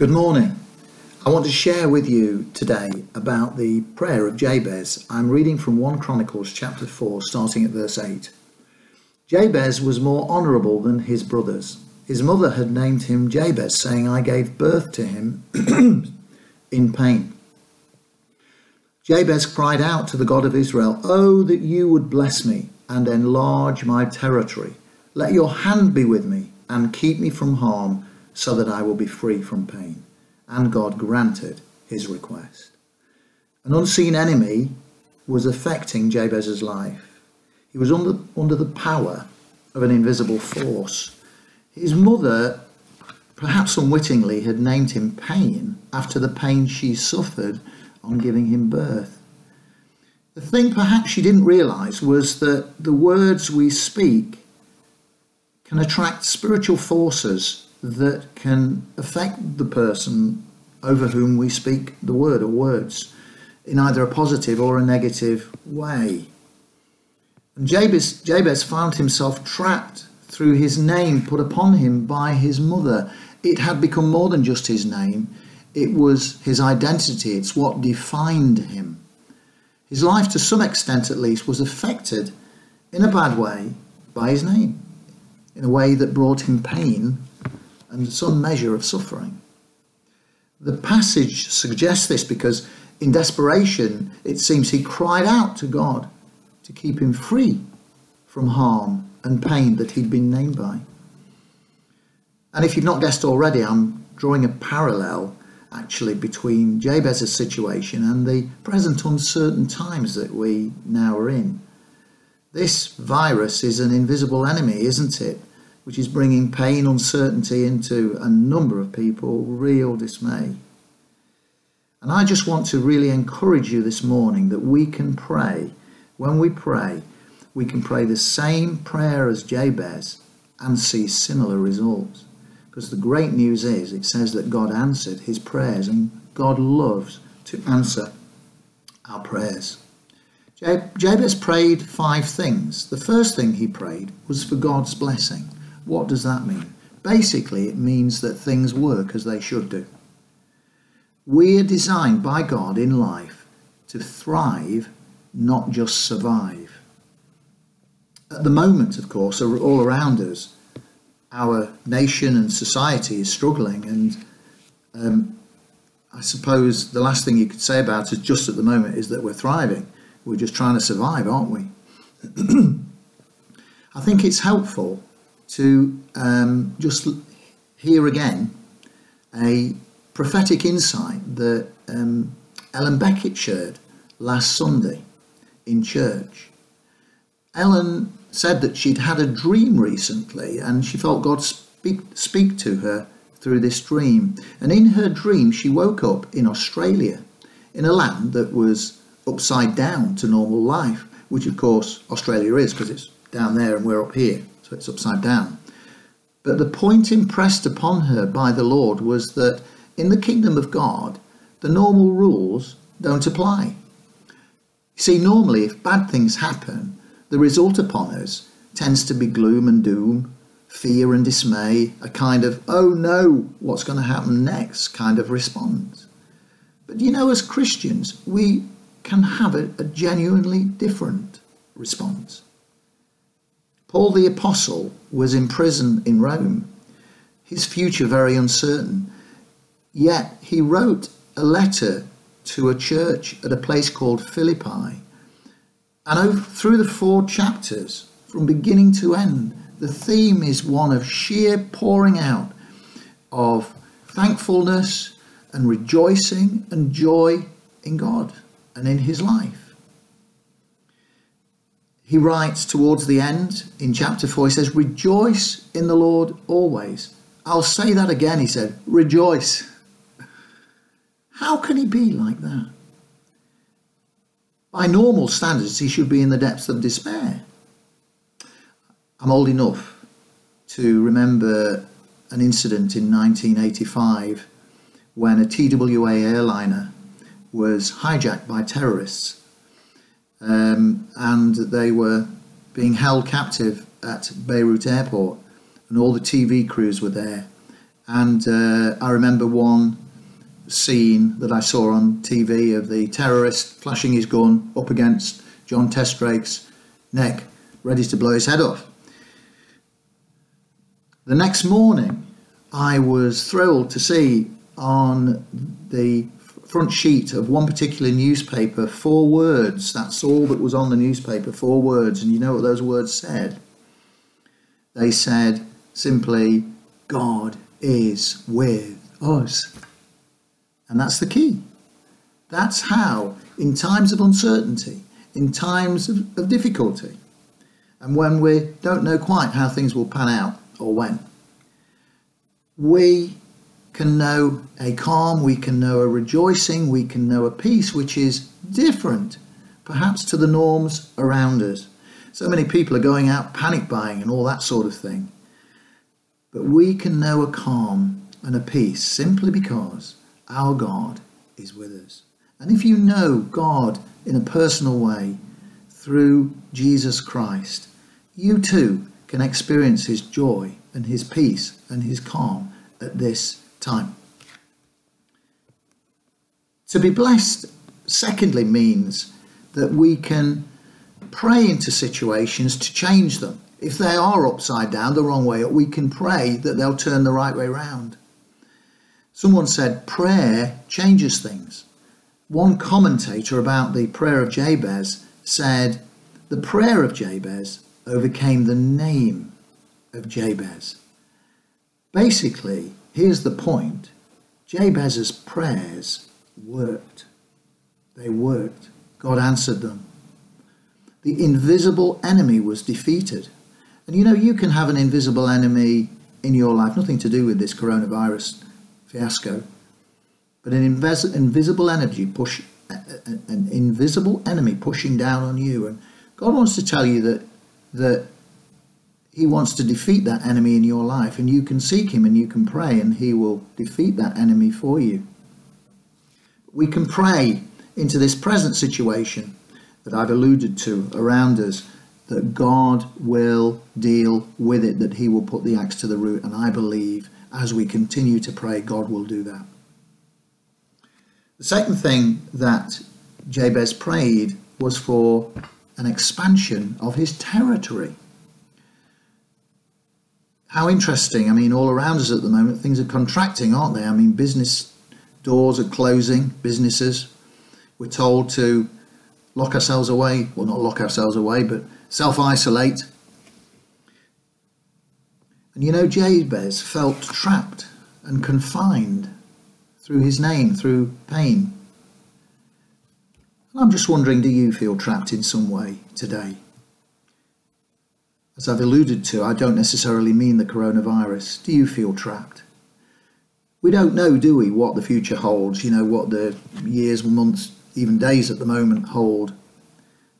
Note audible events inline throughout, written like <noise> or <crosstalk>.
Good morning. I want to share with you today about the prayer of Jabez. I'm reading from 1 Chronicles chapter 4, starting at verse 8. Jabez was more honourable than his brothers. His mother had named him Jabez, saying, I gave birth to him <clears throat> in pain. Jabez cried out to the God of Israel, Oh, that you would bless me and enlarge my territory. Let your hand be with me and keep me from harm, so that I will be free from pain. And God granted his request. An unseen enemy was affecting Jabez's life. He was under, under the power of an invisible force. His mother, perhaps unwittingly, had named him Pain after the pain she suffered on giving him birth. The thing perhaps she didn't realize was that the words we speak can attract spiritual forces that can affect the person over whom we speak the word or words in either a positive or a negative way. And Jabez, Jabez found himself trapped through his name put upon him by his mother. It had become more than just his name, it was his identity, it's what defined him. His life, to some extent at least, was affected in a bad way by his name, in a way that brought him pain and some measure of suffering. The passage suggests this because in desperation, it seems he cried out to God to keep him free from harm and pain that he'd been named by. And if you've not guessed already, I'm drawing a parallel actually between Jabez's situation and the present uncertain times that we now are in. This virus is an invisible enemy, isn't it? Which is bringing pain, uncertainty into a number of people, real dismay. And I just want to really encourage you this morning that we can pray. When we pray, we can pray the same prayer as Jabez and see similar results. Because the great news is, it says that God answered his prayers, and God loves to answer our prayers. Jabez prayed five things. The first thing he prayed was for God's blessing. What does that mean? Basically, it means that things work as they should do. We are designed by God in life to thrive, not just survive. At the moment, of course, all around us, our nation and society is struggling. And um, I suppose the last thing you could say about us just at the moment is that we're thriving. We're just trying to survive, aren't we? <clears throat> I think it's helpful to um, just hear again a prophetic insight that um, Ellen Beckett shared last Sunday in church. Ellen said that she'd had a dream recently and she felt God speak, speak to her through this dream. And in her dream, she woke up in Australia, in a land that was upside down to normal life, which of course Australia is because it's down there and we're up here, so it's upside down. But the point impressed upon her by the Lord was that in the kingdom of God, the normal rules don't apply. see, normally, if bad things happen, the result upon us tends to be gloom and doom, fear and dismay, a kind of, oh no, what's going to happen next kind of response. But you know, as Christians, we can have a, a genuinely different response. Paul the Apostle was in prison in Rome, his future very uncertain. Yet he wrote a letter to a church at a place called Philippi and over, through the four chapters, from beginning to end, the theme is one of sheer pouring out of thankfulness and rejoicing and joy in God and in his life. He writes towards the end in chapter 4, he says, Rejoice in the Lord always. I'll say that again, he said, Rejoice. How can he be like that? By normal standards, he should be in the depths of despair. I'm old enough to remember an incident in 1985 when a TWA airliner was hijacked by terrorists um, and they were being held captive at Beirut airport and all the TV crews were there And uh, I remember one scene that I saw on TV of the terrorist flashing his gun up against John Testrake's neck, ready to blow his head off. The next morning, I was thrilled to see on the front sheet of one particular newspaper four words. That's all that was on the newspaper, four words. And you know what those words said? They said simply, God is with us. And that's the key. That's how, in times of uncertainty, in times of, of difficulty, and when we don't know quite how things will pan out or when, we can know a calm, we can know a rejoicing, we can know a peace which is different, perhaps, to the norms around us. So many people are going out panic buying and all that sort of thing. But we can know a calm and a peace simply because our God is with us. And if you know God in a personal way through Jesus Christ, you too can experience his joy and his peace and his calm at this time. To be blessed, secondly, means that we can pray into situations to change them. If they are upside down, the wrong way, we can pray that they'll turn the right way round. Someone said prayer changes things. One commentator about the prayer of Jabez said the prayer of Jabez overcame the name of Jabez. Basically, here's the point Jabez's prayers worked. They worked. God answered them. The invisible enemy was defeated. And you know, you can have an invisible enemy in your life, nothing to do with this coronavirus fiasco, but an invis- invisible energy push, an invisible enemy pushing down on you. And God wants to tell you that that he wants to defeat that enemy in your life and you can seek him and you can pray and he will defeat that enemy for you we can pray into this present situation that I've alluded to around us that God will deal with it, that He will put the axe to the root. And I believe as we continue to pray, God will do that. The second thing that Jabez prayed was for an expansion of his territory. How interesting. I mean, all around us at the moment, things are contracting, aren't they? I mean, business doors are closing, businesses. We're told to lock ourselves away, well, not lock ourselves away, but self isolate. And you know, Jabez felt trapped and confined through his name, through pain. And I'm just wondering do you feel trapped in some way today? As I've alluded to, I don't necessarily mean the coronavirus. Do you feel trapped? we don't know, do we, what the future holds, you know, what the years, months, even days at the moment hold.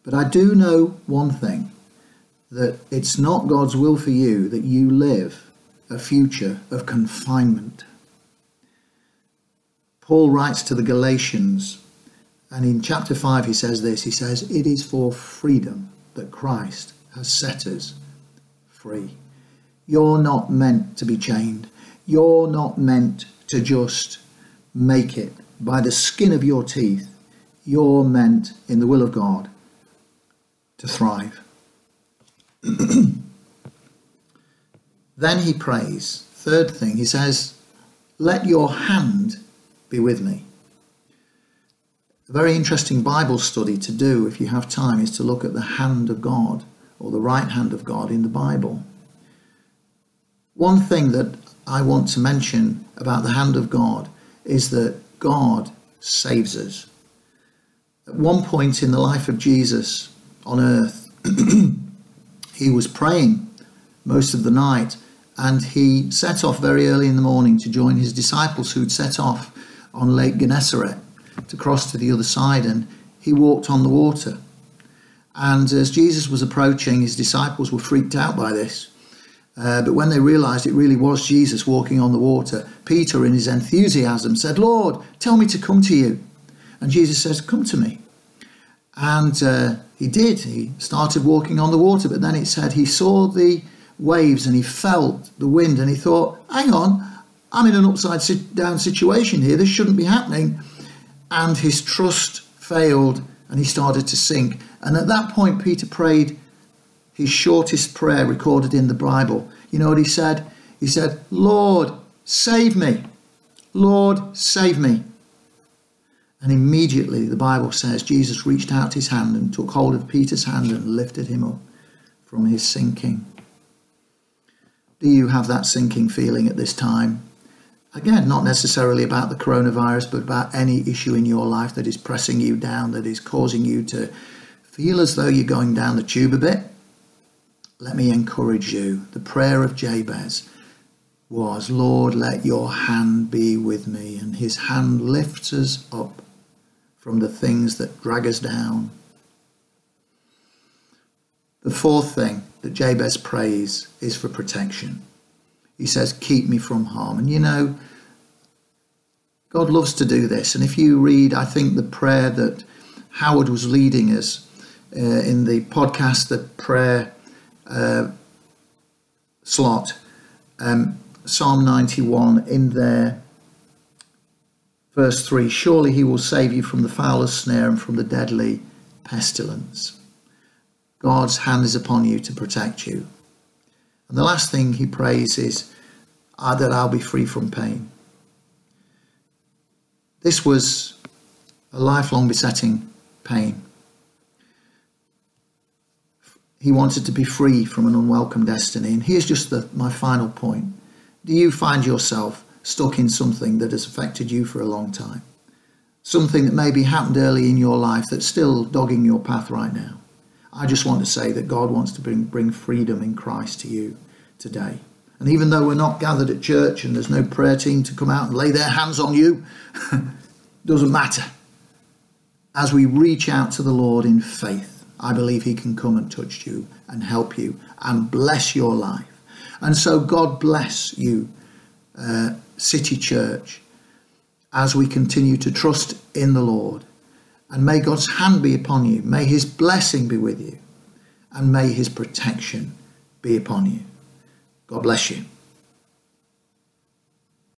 But I do know one thing that it's not God's will for you that you live a future of confinement. Paul writes to the Galatians, and in chapter 5 he says this he says, It is for freedom that Christ has set us free. You're not meant to be chained. You're not meant to just make it by the skin of your teeth. You're meant, in the will of God, to thrive. <clears throat> then he prays. Third thing, he says, Let your hand be with me. A very interesting Bible study to do if you have time is to look at the hand of God or the right hand of God in the Bible. One thing that I want to mention about the hand of God is that God saves us. At one point in the life of Jesus on earth, <clears throat> he was praying most of the night and he set off very early in the morning to join his disciples who'd set off on Lake Gennesaret to cross to the other side and he walked on the water. And as Jesus was approaching, his disciples were freaked out by this uh, but when they realized it really was Jesus walking on the water, Peter, in his enthusiasm, said, Lord, tell me to come to you. And Jesus says, Come to me. And uh, he did. He started walking on the water, but then it said he saw the waves and he felt the wind and he thought, Hang on, I'm in an upside down situation here. This shouldn't be happening. And his trust failed and he started to sink. And at that point, Peter prayed his shortest prayer recorded in the Bible. You know what he said? He said, Lord, save me. Lord, save me. And immediately, the Bible says, Jesus reached out his hand and took hold of Peter's hand and lifted him up from his sinking. Do you have that sinking feeling at this time? Again, not necessarily about the coronavirus, but about any issue in your life that is pressing you down, that is causing you to feel as though you're going down the tube a bit. Let me encourage you. The prayer of Jabez was, Lord, let your hand be with me. And his hand lifts us up from the things that drag us down. The fourth thing that Jabez prays is for protection. He says, Keep me from harm. And you know, God loves to do this. And if you read, I think, the prayer that Howard was leading us uh, in the podcast, the prayer uh, slot, um, Psalm 91, in there, Verse 3 Surely he will save you from the foulest snare and from the deadly pestilence. God's hand is upon you to protect you. And the last thing he prays is ah, that I'll be free from pain. This was a lifelong besetting pain. He wanted to be free from an unwelcome destiny. And here's just the, my final point. Do you find yourself stuck in something that has affected you for a long time. Something that maybe happened early in your life that's still dogging your path right now. I just want to say that God wants to bring, bring freedom in Christ to you today. And even though we're not gathered at church and there's no prayer team to come out and lay their hands on you, <laughs> doesn't matter. As we reach out to the Lord in faith, I believe He can come and touch you and help you and bless your life. And so, God bless you uh, City Church as we continue to trust in the Lord. And may God's hand be upon you. May his blessing be with you. And may his protection be upon you. God bless you.